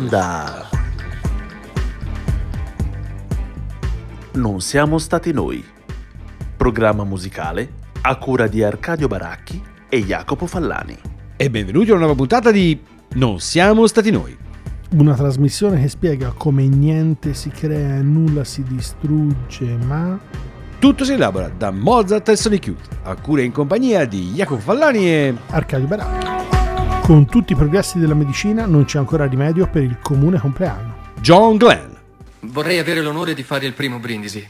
Onda. Non siamo stati noi. Programma musicale a cura di Arcadio Baracchi e Jacopo Fallani. E benvenuti a una nuova puntata di Non siamo stati noi. Una trasmissione che spiega come niente si crea e nulla si distrugge, ma... Tutto si elabora da Mozart e Sonic Youth, a cura e in compagnia di Jacopo Fallani e... Arcadio Baracchi. Con tutti i progressi della medicina non c'è ancora rimedio per il comune compleanno. John Glenn. Vorrei avere l'onore di fare il primo brindisi.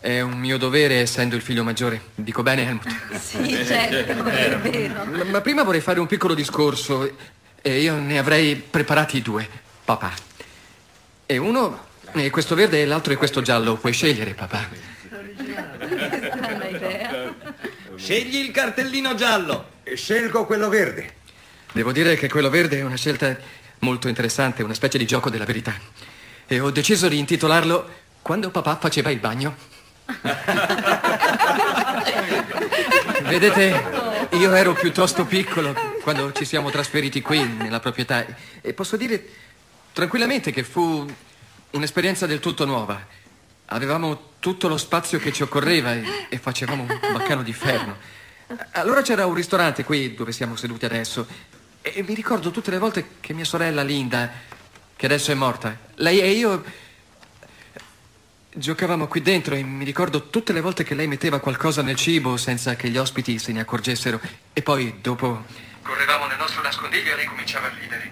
È un mio dovere essendo il figlio maggiore. Dico bene, Helmut. Sì, certo, è vero. Ma, ma prima vorrei fare un piccolo discorso. E io ne avrei preparati due, papà. E uno è questo verde e l'altro è questo giallo. Puoi scegliere, papà. Strana idea. Scegli il cartellino giallo e scelgo quello verde. Devo dire che quello verde è una scelta molto interessante, una specie di gioco della verità. E ho deciso di intitolarlo Quando papà faceva il bagno. Vedete, io ero piuttosto piccolo quando ci siamo trasferiti qui nella proprietà e posso dire tranquillamente che fu un'esperienza del tutto nuova. Avevamo tutto lo spazio che ci occorreva e, e facevamo un baccano di ferro. Allora c'era un ristorante qui dove siamo seduti adesso e mi ricordo tutte le volte che mia sorella Linda, che adesso è morta, lei e io giocavamo qui dentro e mi ricordo tutte le volte che lei metteva qualcosa nel cibo senza che gli ospiti se ne accorgessero e poi dopo correvamo nel nostro nascondiglio e lei cominciava a ridere.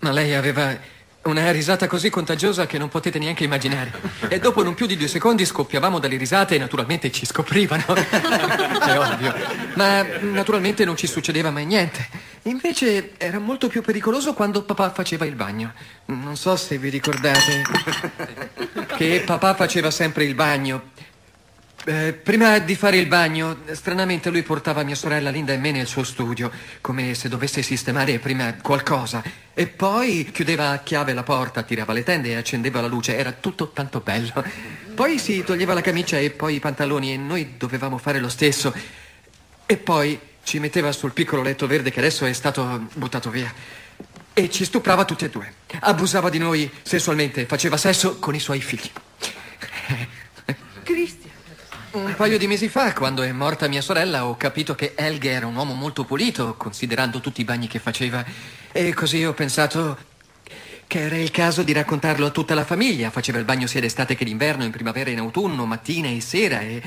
Ma lei aveva una risata così contagiosa che non potete neanche immaginare. E dopo non più di due secondi scoppiavamo dalle risate e naturalmente ci scoprivano. È ovvio. Ma naturalmente non ci succedeva mai niente. Invece era molto più pericoloso quando papà faceva il bagno. Non so se vi ricordate che papà faceva sempre il bagno. Eh, prima di fare il bagno, stranamente lui portava mia sorella Linda e me nel suo studio, come se dovesse sistemare prima qualcosa. E poi chiudeva a chiave la porta, tirava le tende e accendeva la luce. Era tutto tanto bello. Poi si toglieva la camicia e poi i pantaloni e noi dovevamo fare lo stesso. E poi ci metteva sul piccolo letto verde che adesso è stato buttato via. E ci stuprava tutti e due. Abusava di noi sessualmente, faceva sesso con i suoi figli. Cristian. Un paio di mesi fa, quando è morta mia sorella, ho capito che Helge era un uomo molto pulito, considerando tutti i bagni che faceva. E così ho pensato che era il caso di raccontarlo a tutta la famiglia. Faceva il bagno sia d'estate che d'inverno, in primavera e in autunno, mattina e sera. E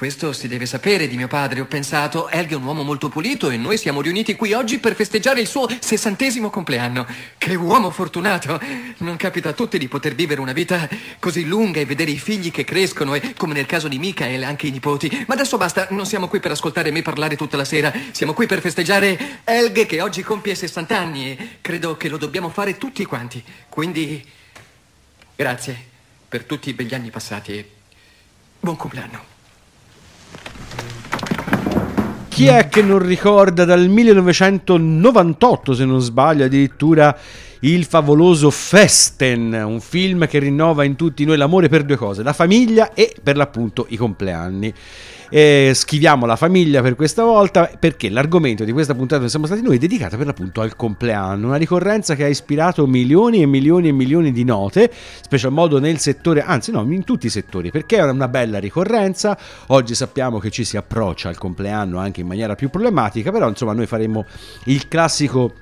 questo si deve sapere di mio padre. Ho pensato, Helge è un uomo molto pulito e noi siamo riuniti qui oggi per festeggiare il suo sessantesimo compleanno. Che uomo fortunato! Non capita a tutti di poter vivere una vita così lunga e vedere i figli che crescono e, come nel caso di Michael, anche i nipoti. Ma adesso basta, non siamo qui per ascoltare me parlare tutta la sera. Siamo qui per festeggiare Helge che oggi compie 60 anni e credo che lo dobbiamo fare tutti quanti. Quindi, grazie per tutti i begli anni passati e buon compleanno. Chi è che non ricorda dal 1998, se non sbaglio, addirittura il favoloso Festen, un film che rinnova in tutti noi l'amore per due cose, la famiglia e per l'appunto i compleanni. E schiviamo la famiglia per questa volta perché l'argomento di questa puntata siamo stati noi è dedicata per l'appunto al compleanno, una ricorrenza che ha ispirato milioni e milioni e milioni di note, special modo nel settore, anzi no, in tutti i settori, perché è una bella ricorrenza. Oggi sappiamo che ci si approccia al compleanno anche in maniera più problematica, però insomma noi faremo il classico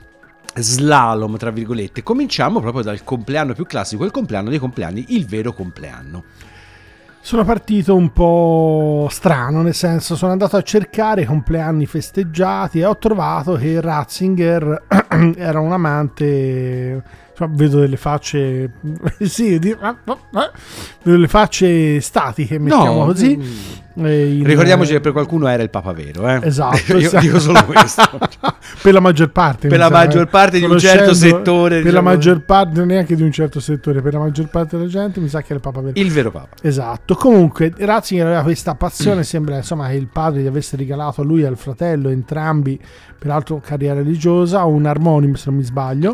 slalom, tra virgolette. Cominciamo proprio dal compleanno più classico, il compleanno dei compleanni, il vero compleanno. Sono partito un po' strano, nel senso sono andato a cercare compleanni festeggiati e ho trovato che Ratzinger era un amante, insomma, vedo delle facce, sì, di- vedo delle facce statiche, mettiamo così. Eh, in- Ricordiamoci che per qualcuno era il Papa vero, eh? Esatto, Io esatto. dico solo questo. per la maggior parte Per la sa, maggior eh. parte di un certo settore, per la diciamo. maggior parte neanche di un certo settore per la maggior parte della gente mi sa che era il Papa vero Il vero Papa. Esatto, comunque Ratzinger aveva questa passione, sembra insomma che il padre gli avesse regalato a lui e al fratello, entrambi peraltro carriera religiosa, un armonium se non mi sbaglio,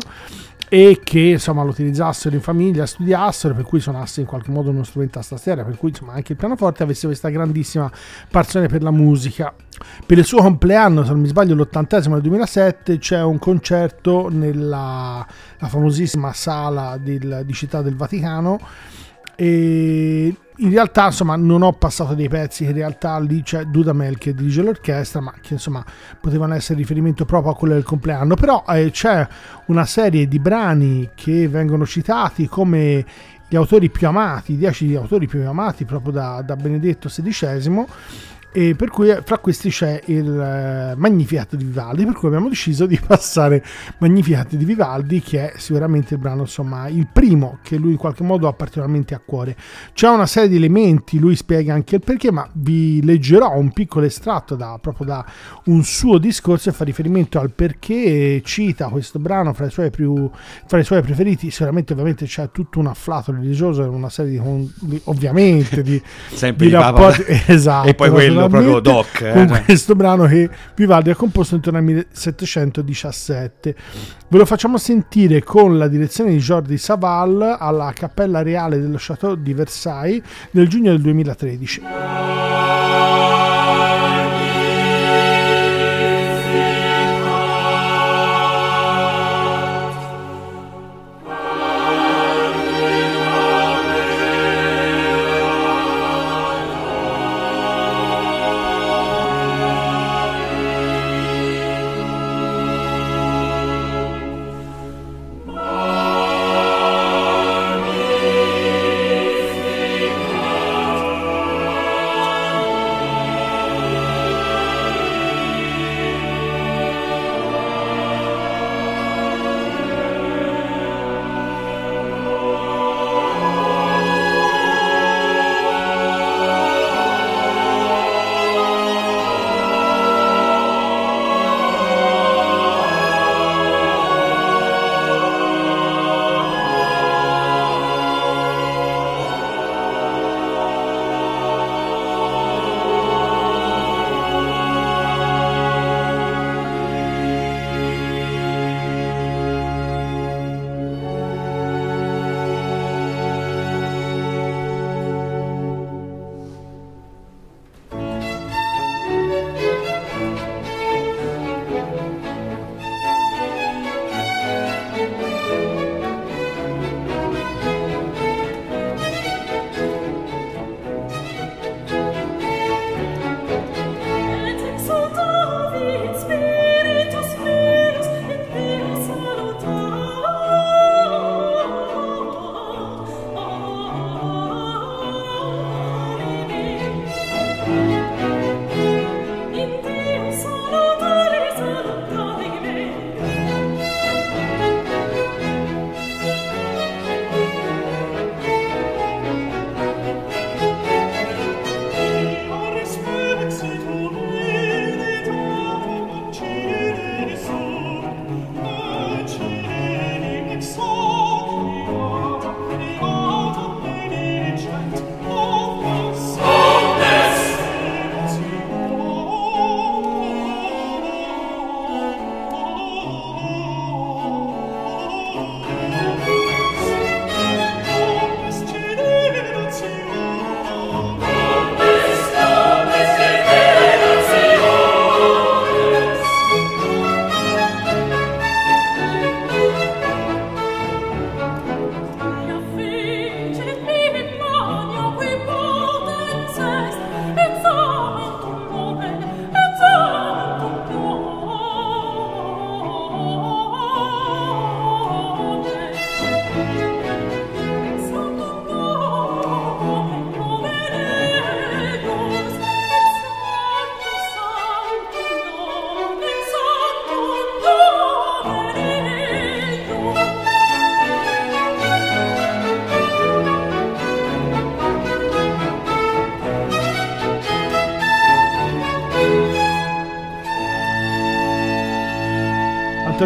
e che insomma lo utilizzassero in famiglia, studiassero, per cui suonasse in qualche modo uno strumento a tastiera, per cui insomma anche il pianoforte avesse questa grandissima passione per la musica. Per il suo compleanno, se non mi sbaglio, l'ottantesimo del 2007 c'è un concerto nella famosissima sala del, di Città del Vaticano e in realtà insomma non ho passato dei pezzi in realtà lì c'è Dudamel che dirige l'orchestra ma che insomma potevano essere riferimento proprio a quello del compleanno. Però eh, c'è una serie di brani che vengono citati come gli autori più amati, i dieci autori più amati proprio da, da Benedetto XVI e per cui eh, fra questi c'è il uh, Magnificat di Vivaldi, per cui abbiamo deciso di passare Magnificat di Vivaldi, che è sicuramente il brano, insomma, il primo che lui in qualche modo ha particolarmente a cuore. C'è una serie di elementi, lui spiega anche il perché, ma vi leggerò un piccolo estratto da, proprio da un suo discorso e fa riferimento al perché cita questo brano fra i suoi, più, fra i suoi preferiti. Sicuramente, ovviamente, c'è tutto un afflato religioso, una serie di, di ovviamente, di, Sempre di rapporti. Esatto, e poi quello proprio doc. Eh, con questo brano che Vivaldi ha composto intorno al 1717. Ve lo facciamo sentire con la direzione di Jordi Saval alla Cappella Reale dello Château di Versailles nel giugno del 2013.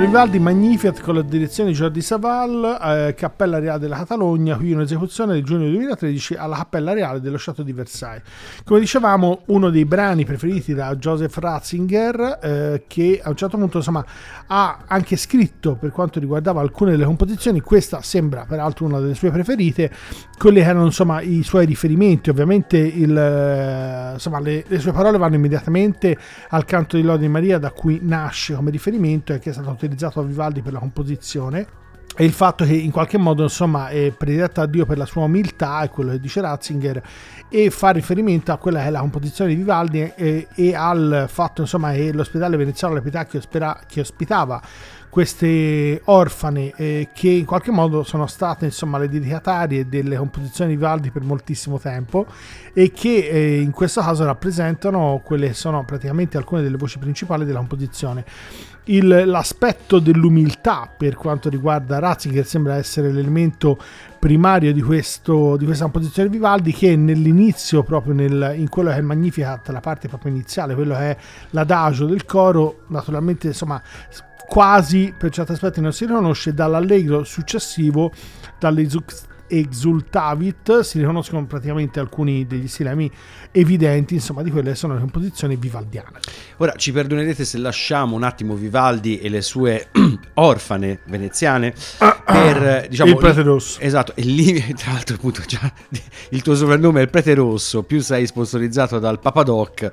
Vivaldi, Magnificat con la direzione di Jordi Saval, eh, Cappella Reale della Catalogna, qui un'esecuzione del giugno 2013 alla Cappella Reale dello Stato di Versailles. Come dicevamo, uno dei brani preferiti da Joseph Ratzinger, eh, che a un certo punto insomma, ha anche scritto per quanto riguardava alcune delle composizioni, questa sembra peraltro una delle sue preferite, quelli erano insomma i suoi riferimenti, ovviamente il, eh, insomma, le, le, sue parole vanno immediatamente al canto di Lode di Maria da cui nasce come riferimento e che è stato utilizzato a Vivaldi per la composizione e il fatto che in qualche modo insomma è predetta a Dio per la sua umiltà è quello che dice Ratzinger e fa riferimento a quella che è la composizione di Vivaldi e, e al fatto insomma che l'ospedale veneziano La Pietà che ospitava queste orfane eh, che in qualche modo sono state insomma le dedicatarie delle composizioni di Vivaldi per moltissimo tempo e che eh, in questo caso rappresentano quelle che sono praticamente alcune delle voci principali della composizione. Il, l'aspetto dell'umiltà per quanto riguarda Ratzinger sembra essere l'elemento primario di, questo, di questa composizione di Vivaldi che nell'inizio proprio nel, in quello che è Magnificat la parte proprio iniziale quello che è l'adagio del coro naturalmente insomma quasi per certi aspetti non si riconosce dall'allegro successivo dall'exultavit si riconoscono praticamente alcuni degli stilemi evidenti insomma di quelle che sono le composizioni vivaldiane. Ora ci perdonerete se lasciamo un attimo Vivaldi e le sue orfane veneziane ah, per diciamo il prete rosso. Esatto e lì tra l'altro appunto già il tuo soprannome è il prete rosso più sei sponsorizzato dal Papadoc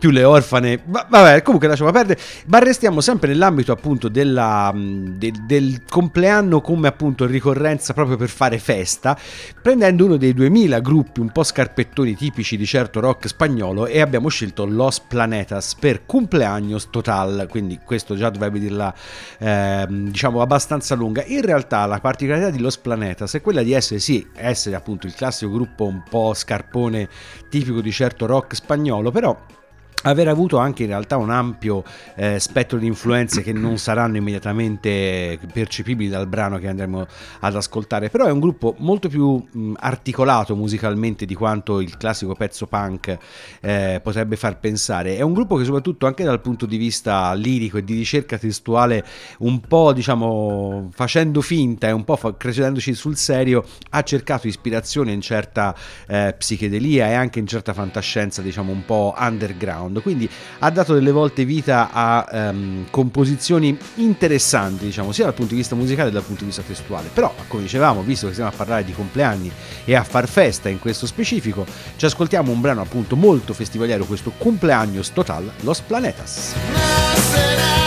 più le orfane. Ma, vabbè, comunque lasciamo perdere. Ma restiamo sempre nell'ambito appunto della, de, del compleanno come appunto ricorrenza proprio per fare festa, prendendo uno dei 2000 gruppi un po' scarpettoni tipici di certo rock spagnolo e abbiamo scelto Los Planetas per cumpleaños total, quindi questo già dovrebbe dirla eh, diciamo abbastanza lunga. In realtà la particolarità di Los Planetas è quella di essere sì, essere appunto il classico gruppo un po' scarpone tipico di certo rock spagnolo, però aver avuto anche in realtà un ampio eh, spettro di influenze che non saranno immediatamente percepibili dal brano che andremo ad ascoltare, però è un gruppo molto più mh, articolato musicalmente di quanto il classico pezzo punk eh, potrebbe far pensare. È un gruppo che soprattutto anche dal punto di vista lirico e di ricerca testuale, un po' diciamo facendo finta e un po' fa- credendoci sul serio, ha cercato ispirazione in certa eh, psichedelia e anche in certa fantascienza diciamo un po' underground sound, quindi ha dato delle volte vita a um, composizioni interessanti, diciamo, sia dal punto di vista musicale che dal punto di vista testuale. Però, come dicevamo, visto che stiamo a parlare di compleanni e a far festa in questo specifico, ci ascoltiamo un brano appunto molto festivaliero, questo Cumpleaños Total, Los Planetas.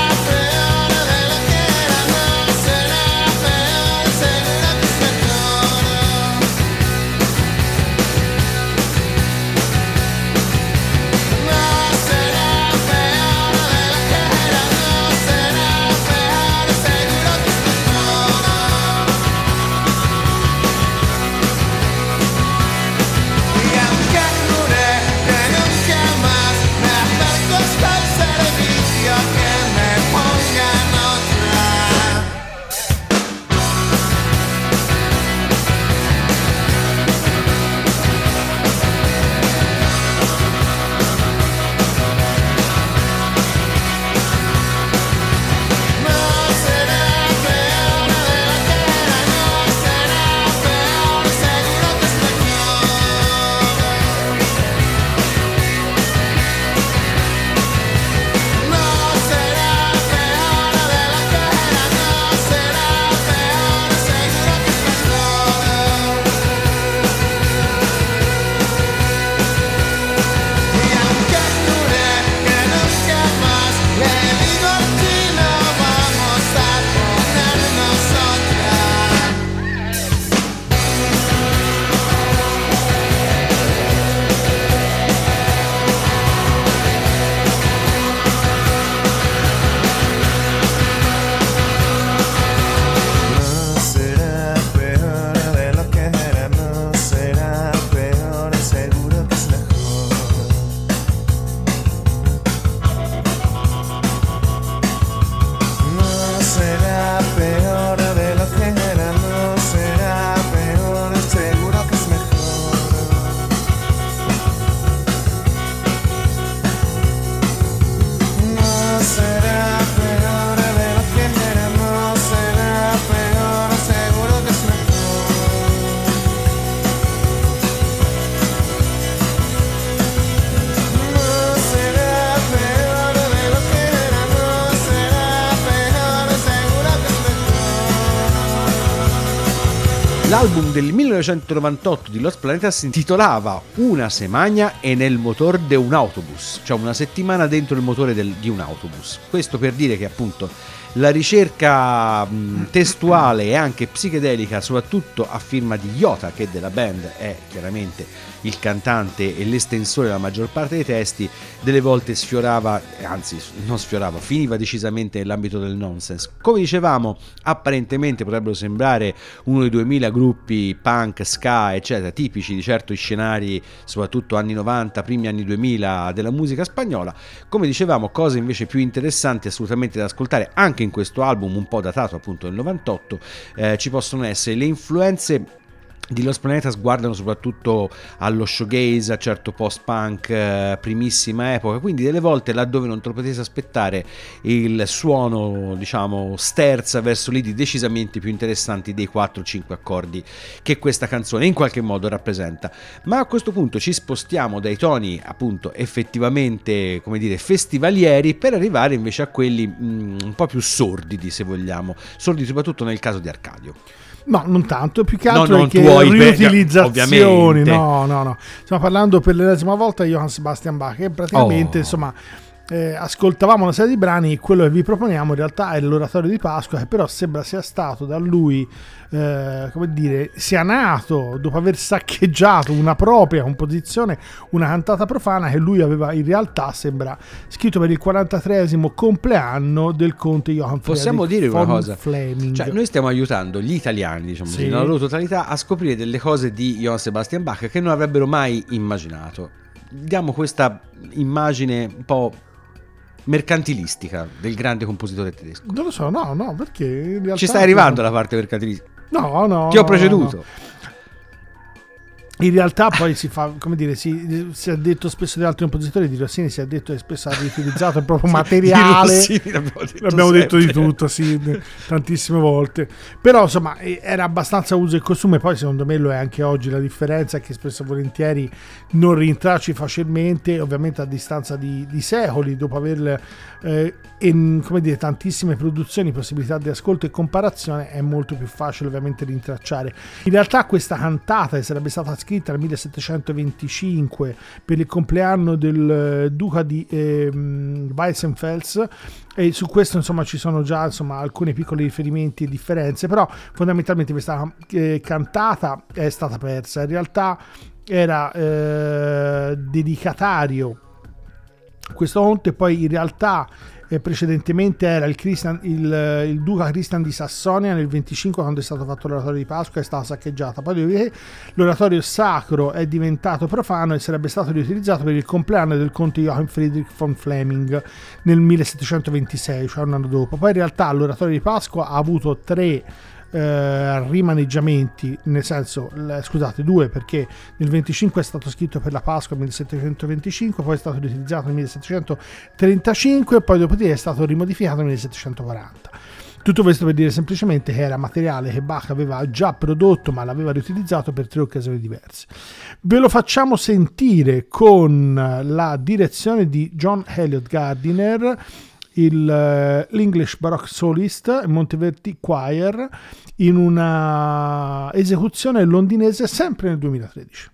L'album del 1998 di Los Planetas si intitolava Una semagna e nel motor de un autobus, cioè una settimana dentro il motore del- di un autobus. Questo per dire che appunto la ricerca mh, testuale e anche psichedelica, soprattutto a firma di Iota, che della band è chiaramente il cantante e l'estensore della maggior parte dei testi, delle volte sfiorava, anzi non sfiorava, finiva decisamente nell'ambito del nonsense. Come dicevamo, apparentemente potrebbero sembrare uno dei 2000 gruppi punk, ska, eccetera, tipici di certo scenari, soprattutto anni 90, primi anni 2000 della musica spagnola. Come dicevamo, cose invece più interessanti assolutamente da ascoltare anche in questo album, un po' datato appunto nel 98, eh, ci possono essere le influenze di Los Planetas guardano soprattutto allo showgaze, a certo post-punk, eh, primissima epoca, quindi delle volte laddove non te lo potete aspettare il suono, diciamo, sterza verso lidi decisamente più interessanti dei 4-5 accordi che questa canzone in qualche modo rappresenta. Ma a questo punto ci spostiamo dai toni appunto effettivamente, come dire, festivalieri per arrivare invece a quelli mm, un po' più sordidi, se vogliamo, sordi soprattutto nel caso di Arcadio. No, non tanto, più che No, altro non è che tuoi, beh, riutilizzazioni. ovviamente. No, no, no. Stiamo parlando per l'ennesima volta di Johann Sebastian Bach, che praticamente, Oh. insomma, eh, ascoltavamo una serie di brani e quello che vi proponiamo in realtà è l'oratorio di Pasqua, che però sembra sia stato da lui, eh, come dire, sia nato dopo aver saccheggiato una propria composizione, una cantata profana che lui aveva in realtà, sembra, scritto per il 43esimo compleanno del conte Johann Possiamo Friedrich dire una cosa? Fleming. Cioè, noi stiamo aiutando gli italiani, diciamo Sì. nella loro totalità, a scoprire delle cose di Johann Sebastian Bach che non avrebbero mai immaginato. Diamo questa immagine un po' mercantilistica del grande compositore tedesco. Non lo so, no, no, perché. Ci stai arrivando alla parte mercantilistica. No, no. Ti ho no, preceduto. no. In realtà poi si fa, come dire, si, si è detto spesso di altri compositori, di Rossini si è detto che spesso ha riutilizzato il proprio materiale. Rossini l'abbiamo detto L'abbiamo detto di tutto, sì, tantissime volte. Però insomma era abbastanza uso e costume, poi secondo me lo è anche oggi. La differenza è che spesso e volentieri non rintracci facilmente, ovviamente a distanza di, di secoli, dopo aver eh, in, come dire, tantissime produzioni, possibilità di ascolto e comparazione, è molto più facile ovviamente rintracciare. In realtà questa cantata che sarebbe stata scritta nel 1725 per il compleanno del eh, duca di ehm, Weissenfels e su questo insomma ci sono già insomma, alcuni piccoli riferimenti e differenze però fondamentalmente questa eh, cantata è stata persa. In realtà era eh, dedicatario questo conte poi in realtà eh, precedentemente era il, Christian- il- il duca Cristian di Sassonia nel 25 quando è stato fatto l'oratorio di Pasqua è stata saccheggiata. Poi l'oratorio sacro è diventato profano e sarebbe stato riutilizzato per il compleanno del conte Johann Friedrich von Fleming nel 1726 cioè un anno dopo. Poi in realtà l'oratorio di Pasqua ha avuto tre eh, rimaneggiamenti, nel senso, scusate, due perché nel 25 è stato scritto per la Pasqua nel 1725, poi è stato riutilizzato nel 1735 e poi dopodiché è stato rimodificato nel 1740. Tutto questo per dire semplicemente che era materiale che Bach aveva già prodotto ma l'aveva riutilizzato per tre occasioni diverse. Ve lo facciamo sentire con la direzione di John Elliott Gardiner, il, eh, l'English Baroque Solist Monteverdi Choir in una esecuzione londinese sempre nel 2013.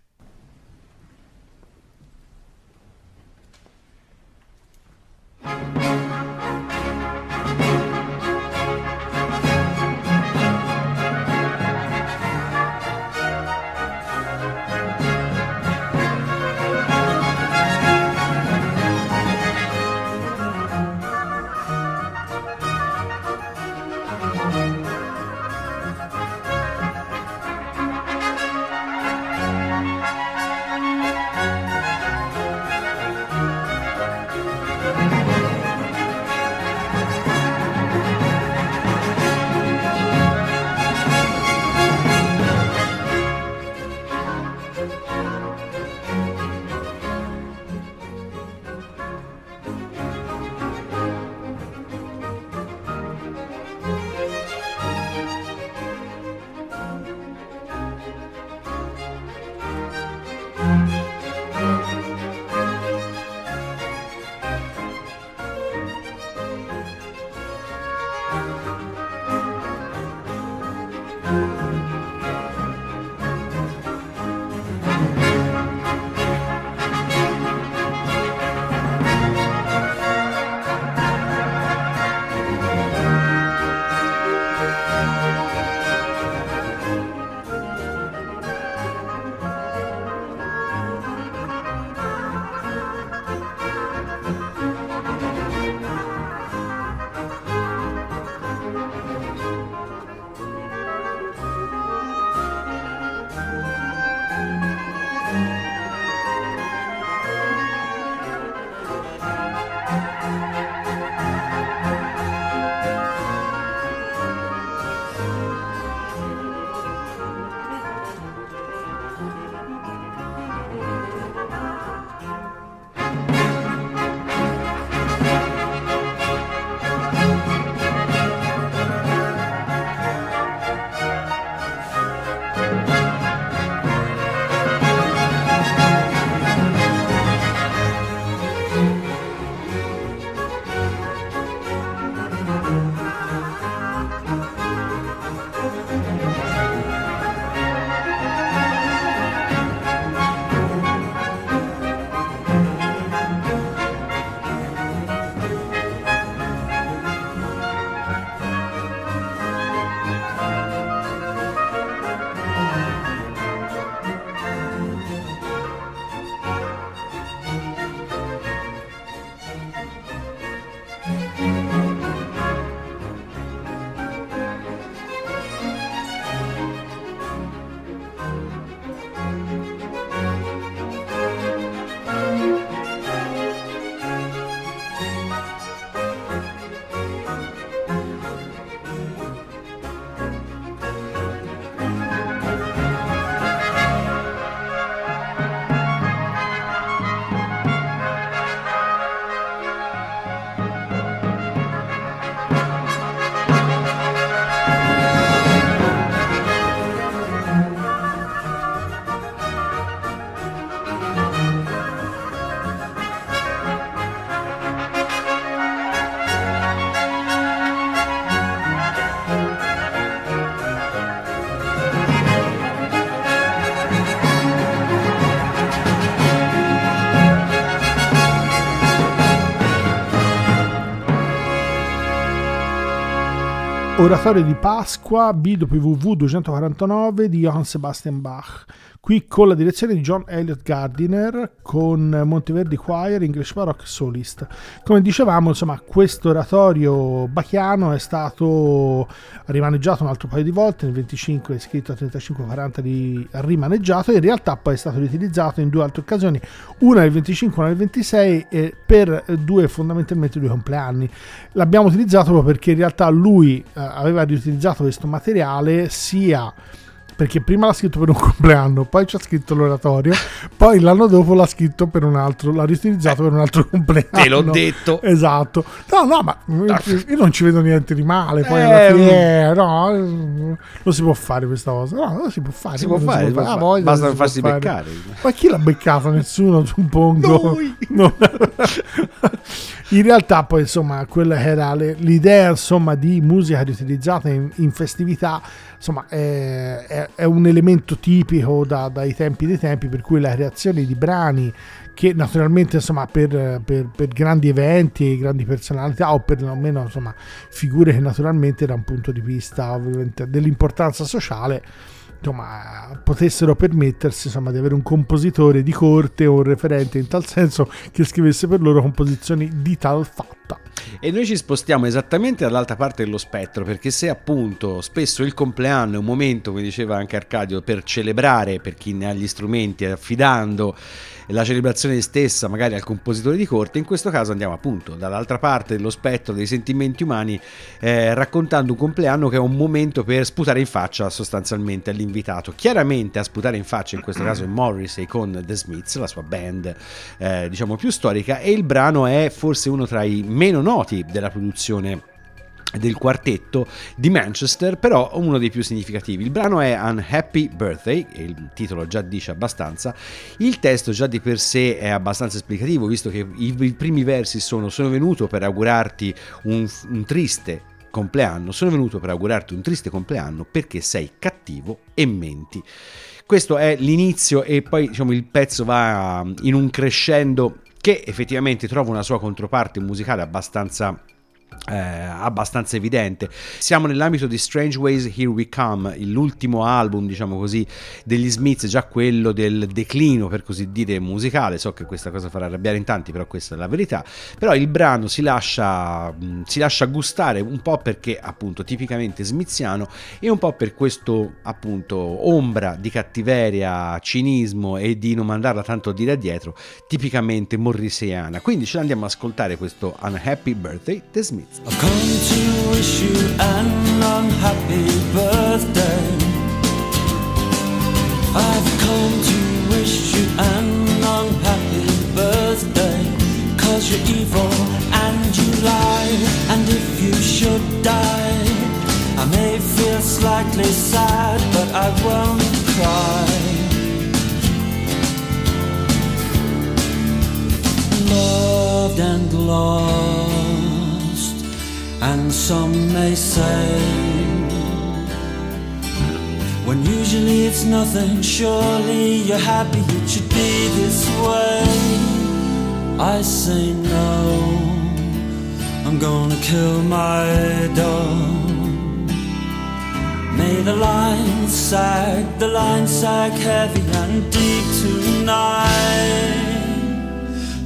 Oratorio di Pasqua BWV 249 di Johann Sebastian Bach. Qui con la direzione di John Elliott Gardiner con Monteverdi Choir English Baroque Solist. Come dicevamo, insomma, questo oratorio bachiano è stato rimaneggiato un altro paio di volte, nel 25 è scritto a 35-40 di rimaneggiato e in realtà poi è stato riutilizzato in due altre occasioni, una nel 25 e una nel 26 e per due fondamentalmente due compleanni. L'abbiamo utilizzato proprio perché in realtà lui eh, aveva riutilizzato questo materiale sia perché prima l'ha scritto per un compleanno, poi ci ha scritto l'oratorio, poi l'anno dopo l'ha scritto per un altro, l'ha riutilizzato per un altro compleanno. Te l'ho detto. Esatto. No, no, ma io non ci vedo niente di male, poi Eh, alla fine, eh, no, non si può fare questa cosa. No, non si può fare. Si può fare, si può Ah, fare. voglia, basta non non si farsi fare. beccare. Ma chi l'ha beccato? Nessuno, suppongo. Noi. No. In realtà poi insomma quella era le- l'idea insomma di musica riutilizzata in, in festività insomma è, è- è un elemento tipico da- dai tempi dei tempi per cui la creazione di brani che naturalmente insomma per, per- per grandi eventi grandi personalità o per almeno insomma figure che naturalmente da un punto di vista dell'importanza sociale insomma, potessero permettersi insomma, di avere un compositore di corte o un referente in tal senso che scrivesse per loro composizioni di tal fatta. E noi ci spostiamo esattamente dall'altra parte dello spettro, perché se appunto spesso il compleanno è un momento, come diceva anche Arcadio, per celebrare per chi ne ha gli strumenti, affidando la celebrazione stessa magari al compositore di corte, in questo caso andiamo appunto dall'altra parte dello spettro dei sentimenti umani, eh, raccontando un compleanno che è un momento per sputare in faccia sostanzialmente all'invitato. Chiaramente a sputare in faccia in questo caso è Morrissey con The Smiths, la sua band eh, diciamo più storica, e il brano è forse uno tra i meno noti della produzione del quartetto di Manchester, però uno dei più significativi. Il brano è Unhappy Birthday, e il titolo già dice abbastanza. Il testo già di per sé è abbastanza esplicativo, visto che i, i primi versi sono sono venuto per augurarti un, un triste compleanno, sono venuto per augurarti un triste compleanno perché sei cattivo e menti. Questo è l'inizio e poi diciamo, il pezzo va in un crescendo che effettivamente trova una sua controparte musicale abbastanza eh, abbastanza evidente. Siamo nell'ambito di Strange Ways Here We Come, l'ultimo album, diciamo così, degli Smiths, già quello del declino, per così dire, musicale. So che questa cosa farà arrabbiare in tanti, però questa è la verità. Però il brano si lascia, mh, si lascia gustare un po' perché appunto tipicamente smithiano e un po' per questo appunto ombra di cattiveria, cinismo e di non mandarla tanto a dire addietro, tipicamente morriseiana. Quindi ce l'andiamo ad ascoltare questo Unhappy Birthday The Smiths. I've come to wish you an unhappy birthday. I've come to wish you an unhappy birthday. Cause you're evil and you lie. And if you should die, I may feel slightly sad, but I won't cry. Loved and lost, and some may say, when usually it's nothing, surely you're happy, it should be this way. I say no, I'm gonna kill my dog. May the lines sag, the lines sag heavy and deep tonight.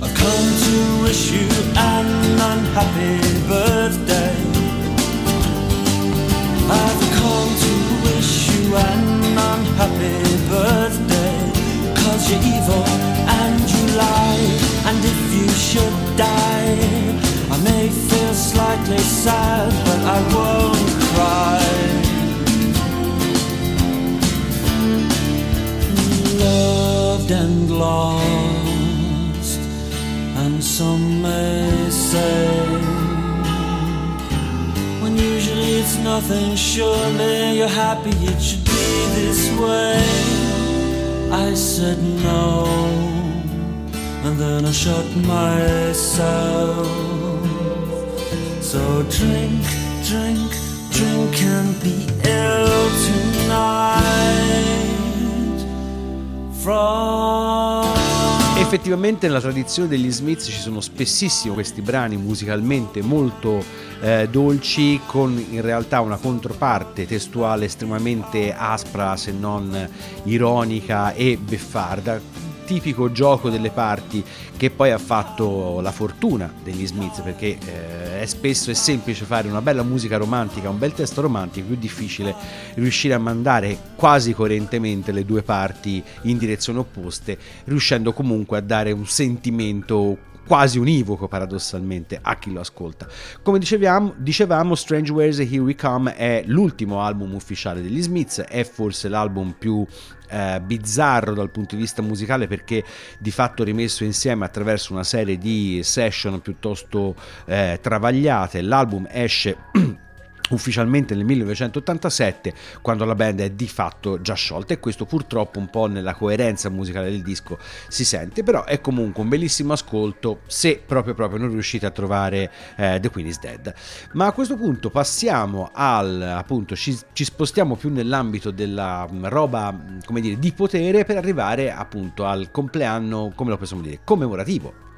I've come to wish you an unhappy birthday. I've come to wish you an unhappy birthday. Cause you're evil and you lie. And if you should die, I may feel slightly sad, but I won't happy, it should be this way. I said no, and then I shut myself. So drink, drink, drink and be ill tonight from Effettivamente nella tradizione degli Smiths ci sono spessissimo questi brani musicalmente molto eh, dolci con in realtà una controparte testuale estremamente aspra se non ironica e beffarda tipico gioco delle parti che poi ha fatto la fortuna degli Smiths perché eh, è spesso è semplice fare una bella musica romantica, un bel testo romantico, più difficile riuscire a mandare quasi coerentemente le due parti in direzioni opposte, riuscendo comunque a dare un sentimento quasi univoco paradossalmente a chi lo ascolta. Come dicevamo, dicevamo Strange Ways Here We Come è l'ultimo album ufficiale degli Smiths, è forse l'album più eh, bizzarro dal punto di vista musicale perché di fatto rimesso insieme attraverso una serie di session piuttosto eh, travagliate. L'album esce ufficialmente nel 1987 quando la band è di fatto già sciolta e questo purtroppo un po' nella coerenza musicale del disco si sente però è comunque un bellissimo ascolto se proprio proprio non riuscite a trovare eh, The Queen is Dead. Ma a questo punto passiamo al appunto ci, ci spostiamo più nell'ambito della mm, roba mm, come dire di potere per arrivare appunto al compleanno come lo possiamo dire commemorativo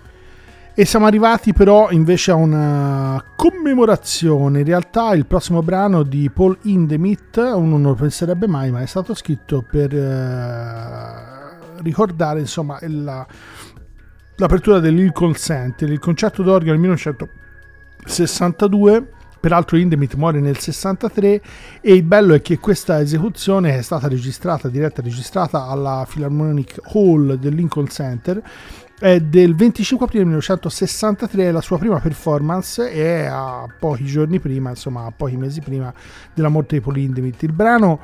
e siamo arrivati però invece a una commemorazione. In realtà il prossimo brano di Paul Indemith, uno non lo penserebbe mai, ma è stato scritto per eh, ricordare insomma la, l'apertura dell'Ilcon Center, il concerto d'organo del 1962 peraltro Indemith muore nel 63 e il bello è che questa esecuzione è stata registrata, diretta registrata alla Philharmonic Hall del Lincoln Center è del 25 aprile 1963, la sua prima performance e a pochi giorni prima, insomma a pochi mesi prima della morte di Paul Hindemith. Il brano,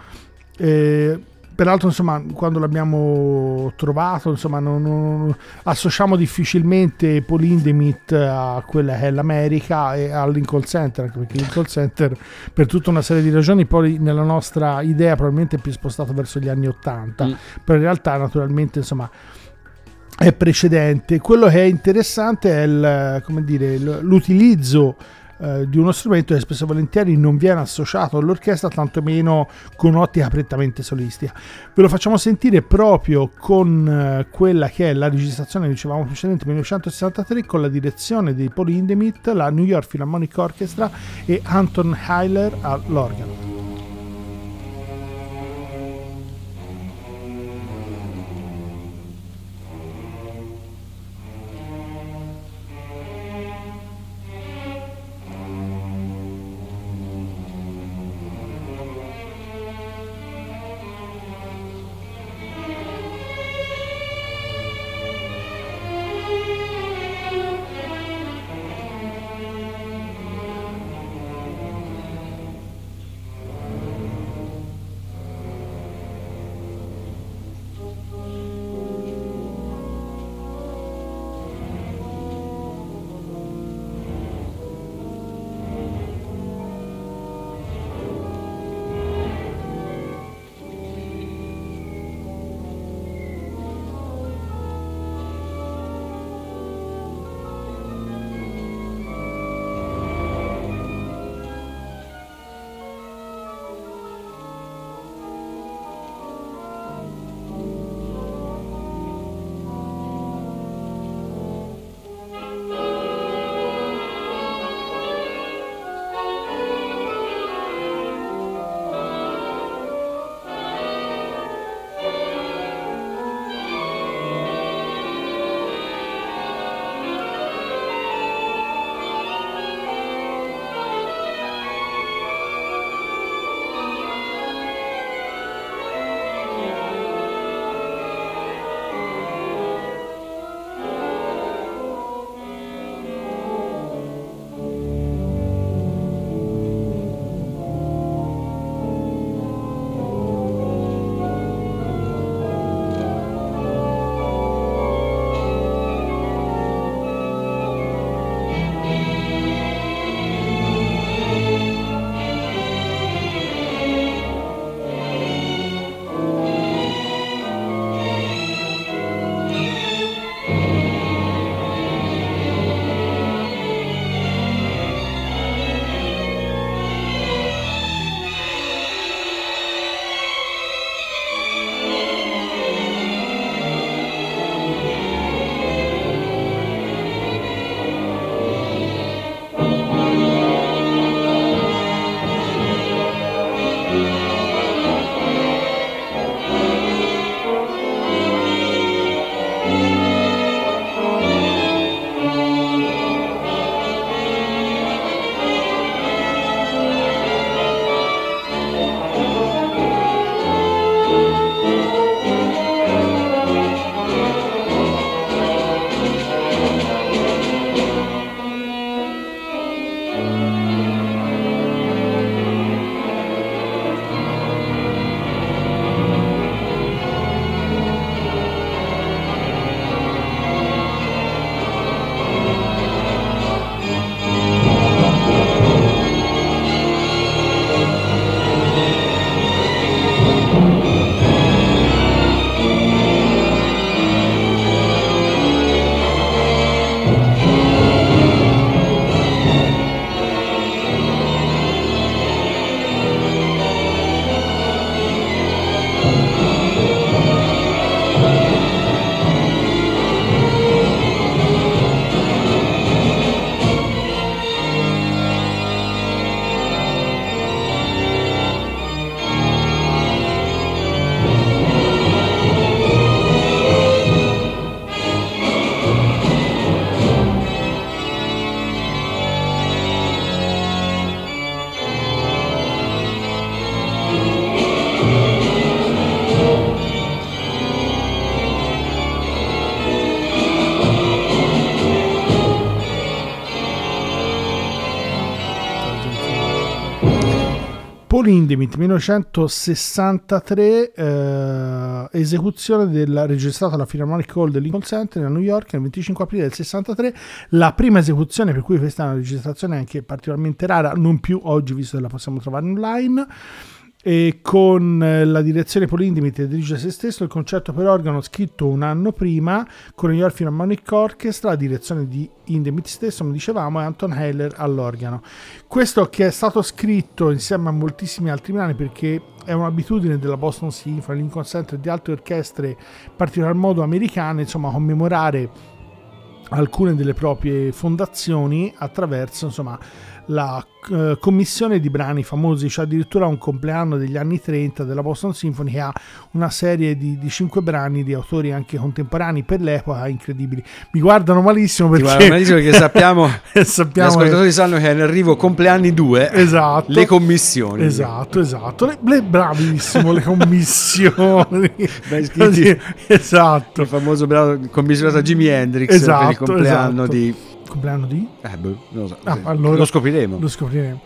eh, peraltro, insomma, quando l'abbiamo trovato, insomma, non, non, associamo difficilmente Paul Hindemith a quella che è l'America e al Lincoln Center, anche perché il Lincoln Center, per tutta una serie di ragioni, poi nella nostra idea probabilmente è più spostato verso gli anni 80, mm. però in realtà, naturalmente, insomma è precedente. Quello che è interessante è il, dire, l'utilizzo eh, di uno strumento che spesso e volentieri non viene associato all'orchestra, tantomeno con un'ottica prettamente solistica. Ve lo facciamo sentire proprio con eh, quella che è la registrazione, dicevamo precedente, 1963, con la direzione di Paul Hindemith, la New York Philharmonic Orchestra e Anton Heiler all'organo. Paul Hindemith 1963 eh, esecuzione del registrato alla Philharmonic Hall del Lincoln Center a New York il 25 aprile del 63 la prima esecuzione per cui questa è una registrazione anche particolarmente rara non più oggi visto che la possiamo trovare online e con eh, la direzione che dirige se stesso il concerto per organo scritto un anno prima con il New York Orchestra la direzione di Hindemith stesso come dicevamo e Anton Heller all'organo. Questo che è stato scritto insieme a moltissimi altri brani perché è un'abitudine della Boston Symphony, Lincoln Center e di altre orchestre in particolar modo americane insomma commemorare alcune delle proprie fondazioni attraverso insomma la eh, commissione di brani famosi, c'è addirittura un compleanno degli anni 30 della Boston Symphony che ha una serie di, di cinque brani di autori anche contemporanei per l'epoca incredibili. Mi guardano malissimo perché, guarda malissimo perché sappiamo, gli sappiamo che- ascoltatori sanno che è in arrivo compleanni due, Esatto. le commissioni. Esatto, esatto. Le, le- bravissimo, le commissioni. Scritti. Così, esatto. Il famoso brano commissionato a Jimi Hendrix Esatto, per il compleanno esatto. di... Compleanno di? Eh, non lo so. Ah, allora- Lo scopriremo. Lo scopriremo.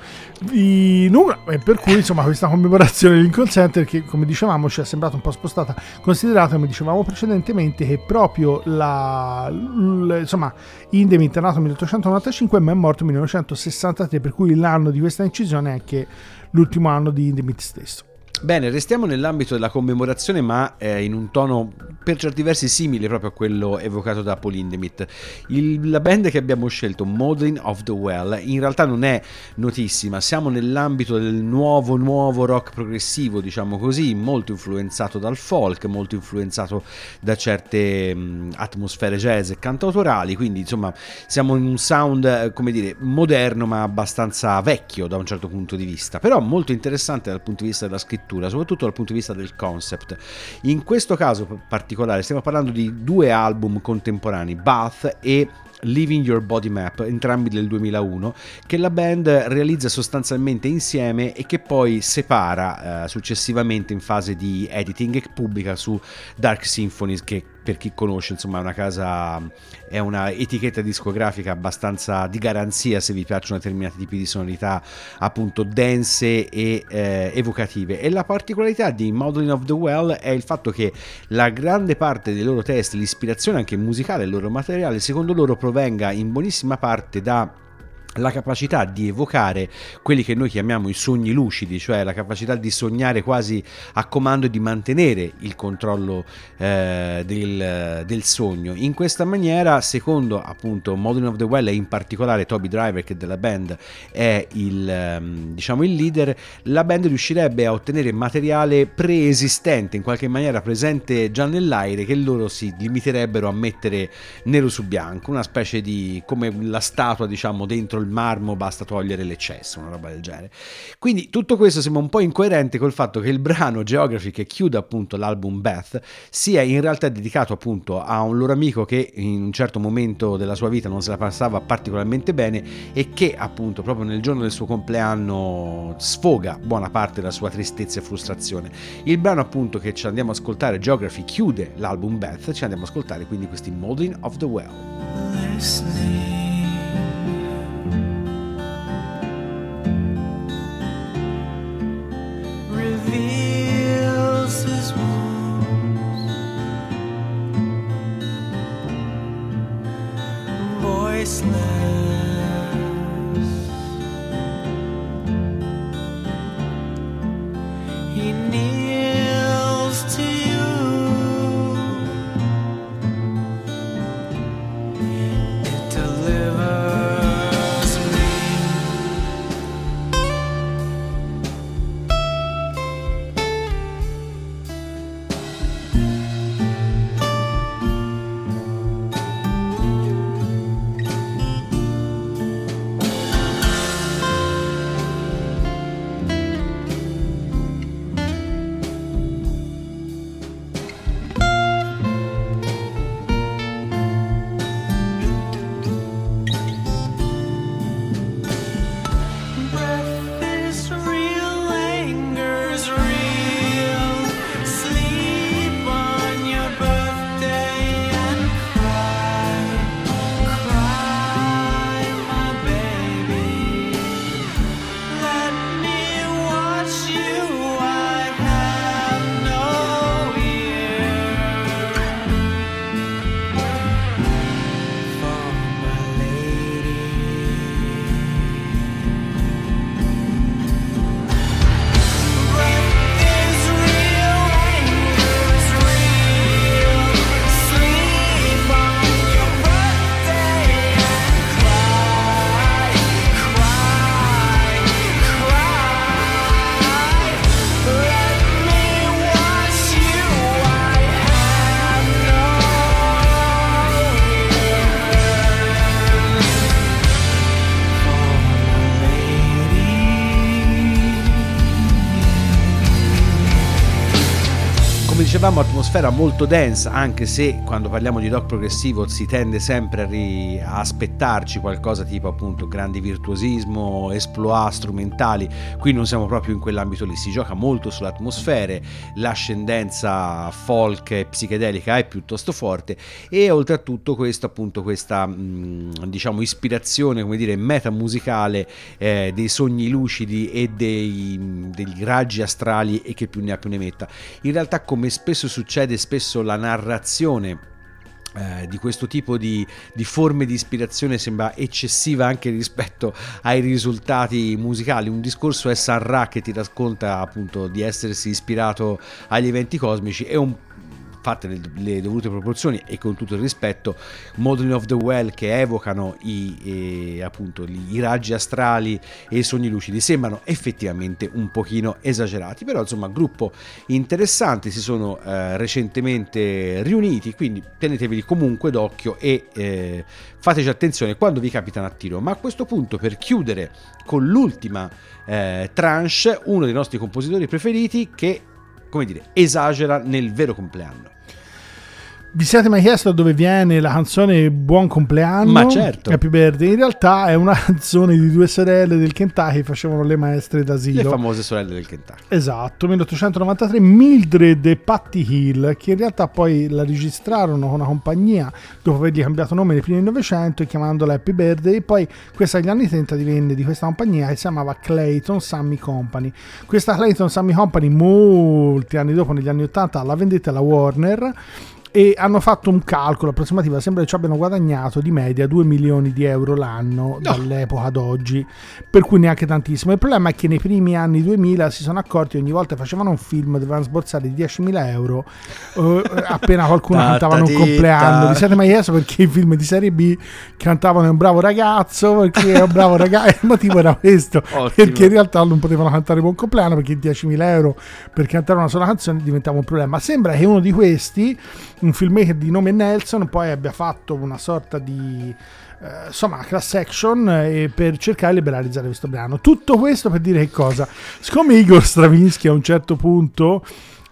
I numeri- e per cui insomma questa commemorazione di Lincoln Center che come dicevamo ci è sembrata un po' spostata considerato come dicevamo precedentemente che proprio la l- insomma Indemit è nato nel 1895 ma è morto nel 1963 per cui l'anno di questa incisione è anche l'ultimo anno di Indemit stesso Bene, restiamo nell'ambito della commemorazione, ma eh, in un tono per certi versi simile proprio a quello evocato da Paul Hindemith. Il- la band che abbiamo scelto, Modeling of the Well, in realtà non è notissima. Siamo nell'ambito del nuovo, nuovo rock progressivo, diciamo così, molto influenzato dal folk, molto influenzato da certe mh, atmosfere jazz e cantautorali. Quindi, insomma, siamo in un sound, eh, come dire, moderno, ma abbastanza vecchio da un certo punto di vista, però molto interessante dal punto di vista della scrittura, soprattutto dal punto di vista del concept. In questo caso particolare stiamo parlando di due album contemporanei, Bath e Living Your Body Map, entrambi del 2001, che la band realizza sostanzialmente insieme e che poi separa eh, successivamente in fase di editing e pubblica su Dark Symphonies che per chi conosce insomma è una casa è una etichetta discografica abbastanza di garanzia se vi piacciono determinati tipi di sonorità appunto dense e eh, evocative. E la particolarità di Modeling of the Well è il fatto che la grande parte dei loro testi l'ispirazione anche musicale del loro materiale secondo loro provenga in buonissima parte da la capacità di evocare quelli che noi chiamiamo i sogni lucidi, cioè la capacità di sognare quasi a comando e di mantenere il controllo eh, del, del sogno. In questa maniera, secondo appunto Modern of the Well e in particolare Toby Driver che della band è il, ehm, diciamo, il leader, la band riuscirebbe a ottenere materiale preesistente, in qualche maniera presente già nell'aire, che loro si limiterebbero a mettere nero su bianco, una specie di come la statua, diciamo, dentro il marmo, basta togliere l'eccesso, una roba del genere. Quindi tutto questo sembra un po' incoerente col fatto che il brano Geography che chiude appunto l'album Beth sia in realtà dedicato appunto a un loro amico che in un certo momento della sua vita non se la passava particolarmente bene e che appunto proprio nel giorno del suo compleanno sfoga buona parte della sua tristezza e frustrazione. Il brano appunto che ci andiamo a ascoltare, Geography, chiude l'album Beth, ci andiamo a ascoltare quindi questi Modeling of the Well. reveals smile. Dicevamo atmosfera molto densa, anche se quando parliamo di rock progressivo si tende sempre a, ri- a aspettarci qualcosa tipo appunto grandi virtuosismo, esploit strumentali, qui non siamo proprio in quell'ambito lì, si gioca molto sulle atmosfere, l'ascendenza folk e psichedelica è piuttosto forte e oltre a tutto questo appunto questa mh, diciamo ispirazione come dire metamusicale eh, dei sogni lucidi e dei, degli raggi astrali e che più ne ha più ne metta. In realtà come spesso succede, spesso la narrazione eh, di questo tipo di, di, forme di ispirazione sembra eccessiva anche rispetto ai risultati musicali. Un discorso è San Ra che ti racconta appunto di essersi ispirato agli eventi cosmici e un fatte le, le, dovute proporzioni e con tutto il rispetto, Modeling of the Well che evocano i, eh, appunto, i raggi astrali e i sogni lucidi sembrano effettivamente un pochino esagerati, però insomma gruppo interessante, si sono eh, recentemente riuniti, quindi tenetevi comunque d'occhio e eh, fateci attenzione quando vi capitano a tiro. Ma a questo punto per chiudere con l'ultima eh, tranche, uno dei nostri compositori preferiti che come dire, esagera nel vero compleanno. Vi siete mai chiesto da dove viene la canzone Buon compleanno? Ma certo. Happy Birthday. In realtà è una canzone di due sorelle del Kentucky che facevano le maestre d'asilo. Le famose sorelle del Kentucky. Esatto, 1893, Mildred e Patty Hill, che in realtà poi la registrarono con una compagnia dopo avergli cambiato nome nei primi Novecento e chiamandola Happy Birthday. Poi questa agli anni 30 divenne di questa compagnia che si chiamava Clayton Sammy Company. Questa Clayton Sammy Company molti anni dopo, negli anni 80, la vendette alla Warner e hanno fatto un calcolo approssimativo, sembra che ci abbiano guadagnato di media 2 milioni di euro l'anno no. dall'epoca ad oggi, per cui neanche tantissimo. Il problema è che nei primi anni 2000 si sono accorti ogni volta che facevano un film dovevano sborsare 10.000 euro eh, appena qualcuno cantava un compleanno. Vi siete mai chiesto perché i film di serie B cantavano un bravo ragazzo, perché è un bravo ragazzo, il motivo era questo, Ottimo. perché in realtà non potevano cantare buon compleanno perché 10.000 euro per cantare una sola canzone diventava un problema. Sembra che uno di questi un filmmaker di nome Nelson poi abbia fatto una sorta di eh, insomma class action eh, per cercare di liberalizzare questo brano. Tutto questo per dire che cosa? Siccome Igor Stravinsky a un certo punto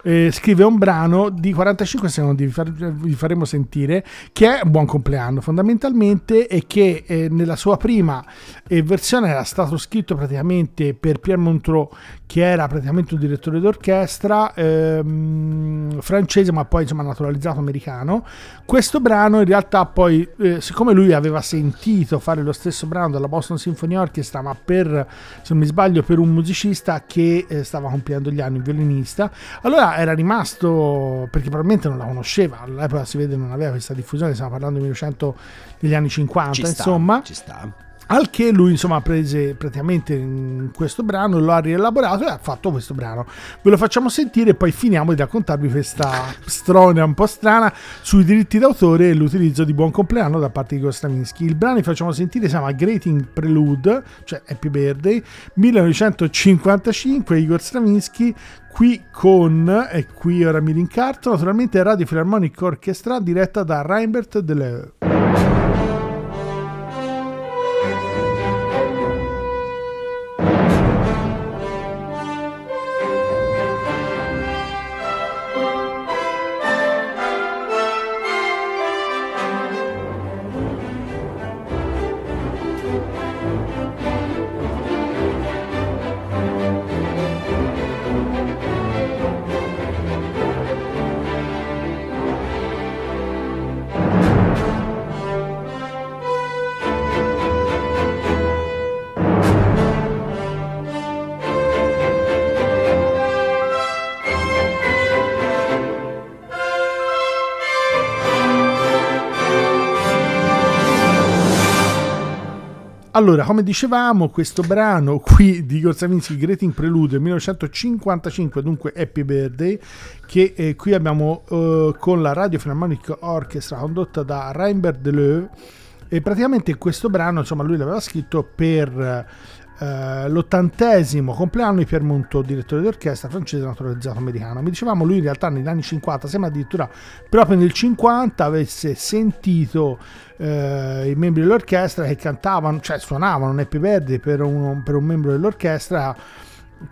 eh, scrive un brano di 45 secondi, vi, far, vi, faremo sentire, che è buon compleanno fondamentalmente e che eh, nella sua prima eh, versione era stato scritto praticamente per Pierre Montreux, che era praticamente un direttore d'orchestra ehm, francese, ma poi insomma naturalizzato americano. Questo brano in realtà poi, eh, siccome lui aveva sentito fare lo stesso brano dalla Boston Symphony Orchestra, ma per, se non mi sbaglio, per un musicista che eh, stava compiendo gli anni, un violinista, allora era rimasto perché probabilmente non la conosceva all'epoca si vede non aveva questa diffusione stiamo parlando del 1900 degli anni 50 ci insomma ci sta al che lui insomma prese praticamente questo brano, lo ha rielaborato e ha fatto questo brano. Ve lo facciamo sentire e poi finiamo di raccontarvi questa storia un po' strana sui diritti d'autore e l'utilizzo di Buon Compleanno da parte di Gostravinsky. Il brano che facciamo sentire si chiama Greeting Prelude, cioè Happy Birthday, 1955, Igor Stravinsky qui con, e qui ora mi rincarto, naturalmente Radio Philharmonic Orchestra diretta da Reinbert Deleu. Allora, come dicevamo, questo brano qui di Igor Stravinsky, Greeting Prelude 1955, dunque Happy Birthday, che eh, qui abbiamo eh, con la Radio Philharmonic Orchestra condotta da Reinbert Deleu. E praticamente questo brano, insomma, lui l'aveva scritto per eh, l'ottantesimo compleanno di Pierre Monteau, direttore d'orchestra francese naturalizzato americano. Mi dicevamo lui in realtà negli anni 50, sembra addirittura proprio nel 50 avesse sentito eh, i membri dell'orchestra che cantavano, cioè suonavano un Happy Birthday per, uno, per un membro dell'orchestra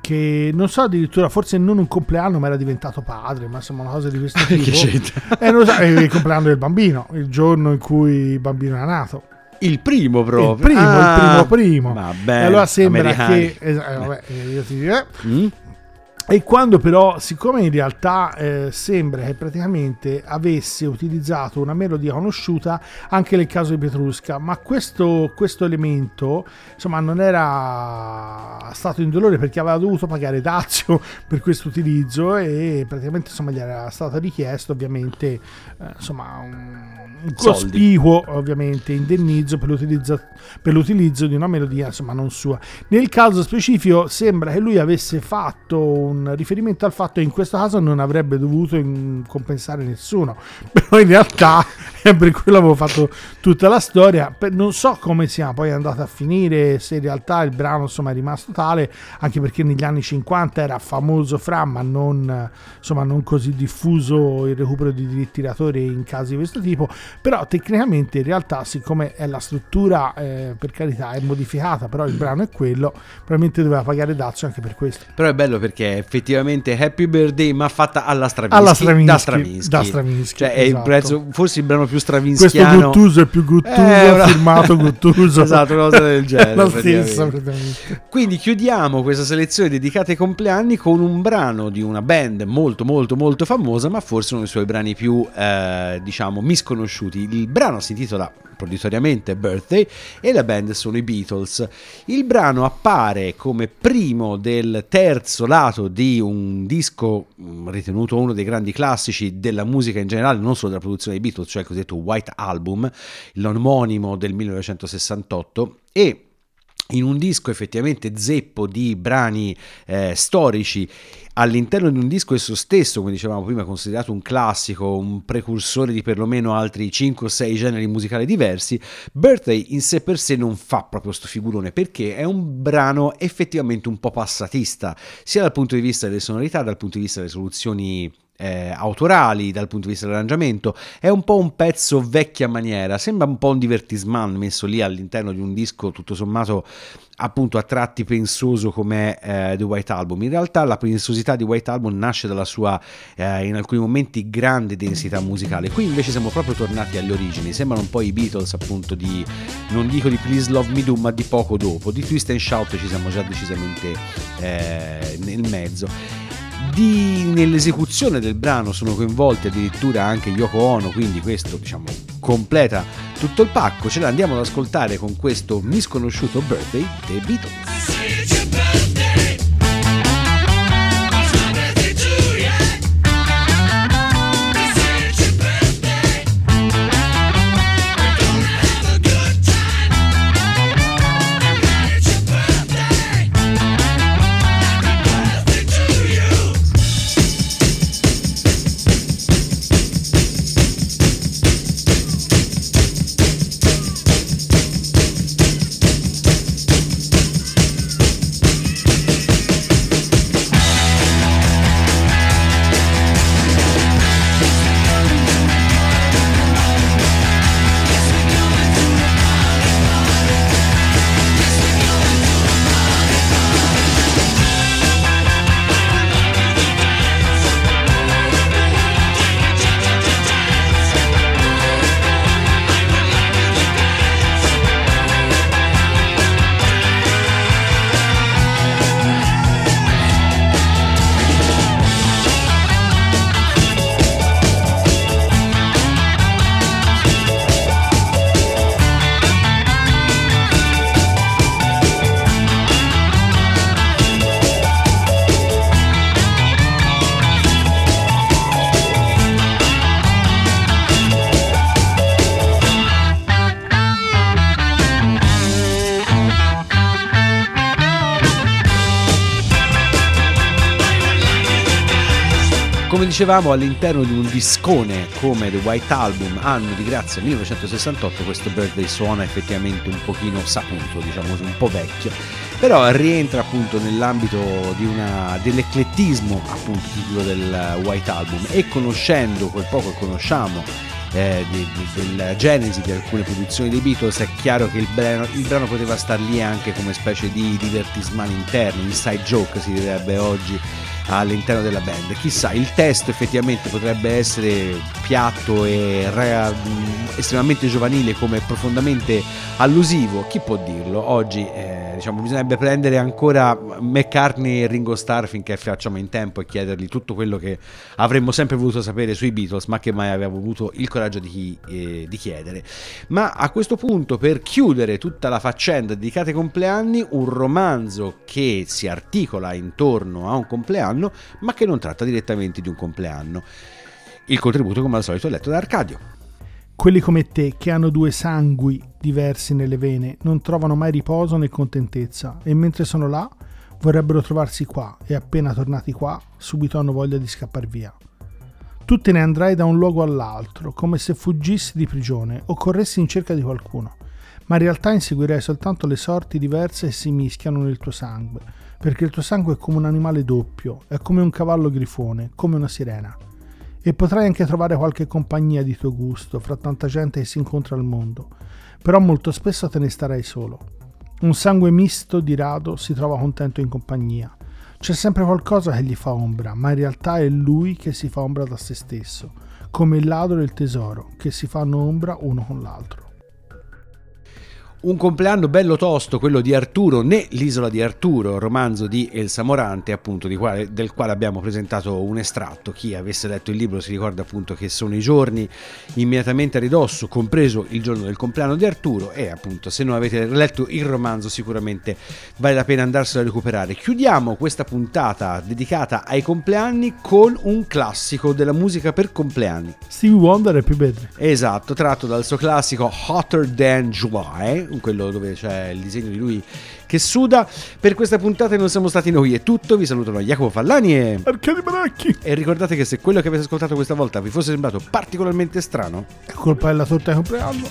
che non so addirittura, forse non un compleanno, ma era diventato padre, ma insomma una cosa di questo tipo. Che c'entra? Eh, so, è il compleanno del bambino, il giorno in cui il bambino è nato. Il primo proprio. Il primo, Ah, il primo primo. Va bene. allora sembra americani. che... eh, eh, vabbè, eh, io ti dirò. Mm? E quando però, siccome in realtà eh, sembra che praticamente avesse utilizzato una melodia conosciuta anche nel caso di Petrusca, ma questo, questo elemento insomma non era stato indolore perché aveva dovuto pagare dazio per questo utilizzo e praticamente insomma gli era stato richiesto ovviamente eh, insomma un, un cospicuo ovviamente indennizzo per l'utilizzo, per l'utilizzo di una melodia insomma non sua. Nel caso specifico sembra che lui avesse fatto un riferimento al fatto che in questo caso non avrebbe dovuto compensare nessuno, però in realtà per quello avevo fatto tutta la storia, non so come sia poi andata a finire, se in realtà il brano insomma è rimasto tale, anche perché negli anni 50 era famoso fra, ma non, insomma, non così diffuso il recupero di diritti d'autore in casi di questo tipo, però tecnicamente in realtà siccome è la struttura eh, per carità è modificata, però il brano è quello, probabilmente doveva pagare dazio anche per questo. Però è bello perché effettivamente Happy Birthday ma fatta alla Stravinsky. Alla Stravinsky, Da Stravinsky. da Stravinsky, Cioè è il esatto. prezzo, forse il brano più Questo stravinskiano. Guttuso è più Guttuso, Eh, una- firmato Guttuso. esatto, una cosa del genere. la stessa. Quindi chiudiamo questa selezione dedicata ai compleanni con un brano di una band molto molto molto famosa, ma forse uno dei suoi brani più eh, diciamo misconosciuti. Il brano si intitola proditoriamente Birthday e la band sono i Beatles. Il brano appare come primo del terzo lato di un disco mh, ritenuto uno dei grandi classici della musica in generale, non solo della produzione dei Beatles, cioè il cosiddetto White Album, l'omonimo del 1968 e in un disco effettivamente zeppo di brani eh, storici all'interno di un disco esso stesso, come dicevamo prima, considerato un classico, un precursore di perlomeno altri 5 o 6 generi musicali diversi, Birthday in sé per sé non fa proprio sto figurone perché è un brano effettivamente un po' passatista, sia dal punto di vista delle sonorità, dal punto di vista delle soluzioni eh, autorali, dal punto di vista dell'arrangiamento, è un po' un pezzo vecchia maniera, sembra un po' un divertisman messo lì all'interno di un disco tutto sommato appunto a tratti pensoso come eh, The White Album. In realtà la pensosità di White Album nasce dalla sua eh, in alcuni momenti grande densità musicale. Qui invece siamo proprio tornati alle origini, sembrano un po' i Beatles appunto di non dico di Please Love Me Do, ma di poco dopo. Di Twist and Shout ci siamo già decisamente eh, nel mezzo. Di- nell'esecuzione del brano sono coinvolti addirittura anche Yoko Ono, quindi questo diciamo completa tutto il pacco. Ce l'andiamo ad ascoltare con questo misconosciuto birthday dei Beatles. Dicevamo, all'interno di un discone come The White Album, anno di grazia 1968, questo birthday suona effettivamente un pochino saputo, diciamo un po' vecchio, però rientra appunto nell'ambito una, dell'eclettismo appunto tipico del White Album. E conoscendo quel poco che conosciamo eh, di- di- della genesi di alcune produzioni dei Beatles, è chiaro che il brano, il brano poteva star lì anche come specie di divertisman interno, inside joke si direbbe oggi all'interno della band. Chissà, il testo effettivamente potrebbe essere piatto e ra- mh, estremamente giovanile come profondamente allusivo, chi può dirlo? Oggi eh, diciamo, bisognerebbe prendere ancora McCartney e Ringo Starr finché facciamo in tempo e chiedergli tutto quello che avremmo sempre voluto sapere sui Beatles, ma che mai avevamo avuto il coraggio di, eh, di chiedere. Ma a questo punto, per chiudere tutta la faccenda dedicata ai compleanni, un romanzo che si articola intorno a un compleanno, ma che non tratta direttamente di un compleanno. Il contributo, come al solito, è letto da Arcadio. Quelli come te che hanno due sangui diversi nelle vene non trovano mai riposo né contentezza e mentre sono là vorrebbero trovarsi qua e appena tornati qua subito hanno voglia di scappar via. Tu te ne andrai da un luogo all'altro come se fuggissi di prigione o corressi in cerca di qualcuno, ma in realtà inseguirai soltanto le sorti diverse che si mischiano nel tuo sangue, perché il tuo sangue è come un animale doppio, è come un cavallo grifone, come una sirena e potrai anche trovare qualche compagnia di tuo gusto fra tanta gente che si incontra al mondo, però molto spesso te ne starai solo. Un sangue misto di rado si trova contento in compagnia. C'è sempre qualcosa che gli fa ombra, ma in realtà è lui che si fa ombra da se stesso, come il ladro e il tesoro, che si fanno ombra uno con l'altro. Un compleanno bello tosto, quello di Arturo, né l'isola di Arturo, romanzo di Elsa Morante, appunto di quale- del quale abbiamo presentato un estratto. Chi avesse letto il libro si ricorda appunto che sono i giorni immediatamente a ridosso, compreso il giorno del compleanno di Arturo e appunto se non avete letto il romanzo sicuramente vale la pena andarselo a recuperare. Chiudiamo questa puntata dedicata ai compleanni con un classico della musica per compleanni. Stevie Wonder è più bello. Esatto, tratto dal suo classico Hotter Than July, quello dove c'è il disegno di lui che suda. Per questa puntata non siamo stati noi, è tutto. Vi salutano Jacopo Fallani e... Arcadi Baracchi! E ricordate che se quello che avete ascoltato questa volta vi fosse sembrato particolarmente strano, È colpa della torta di compleanno.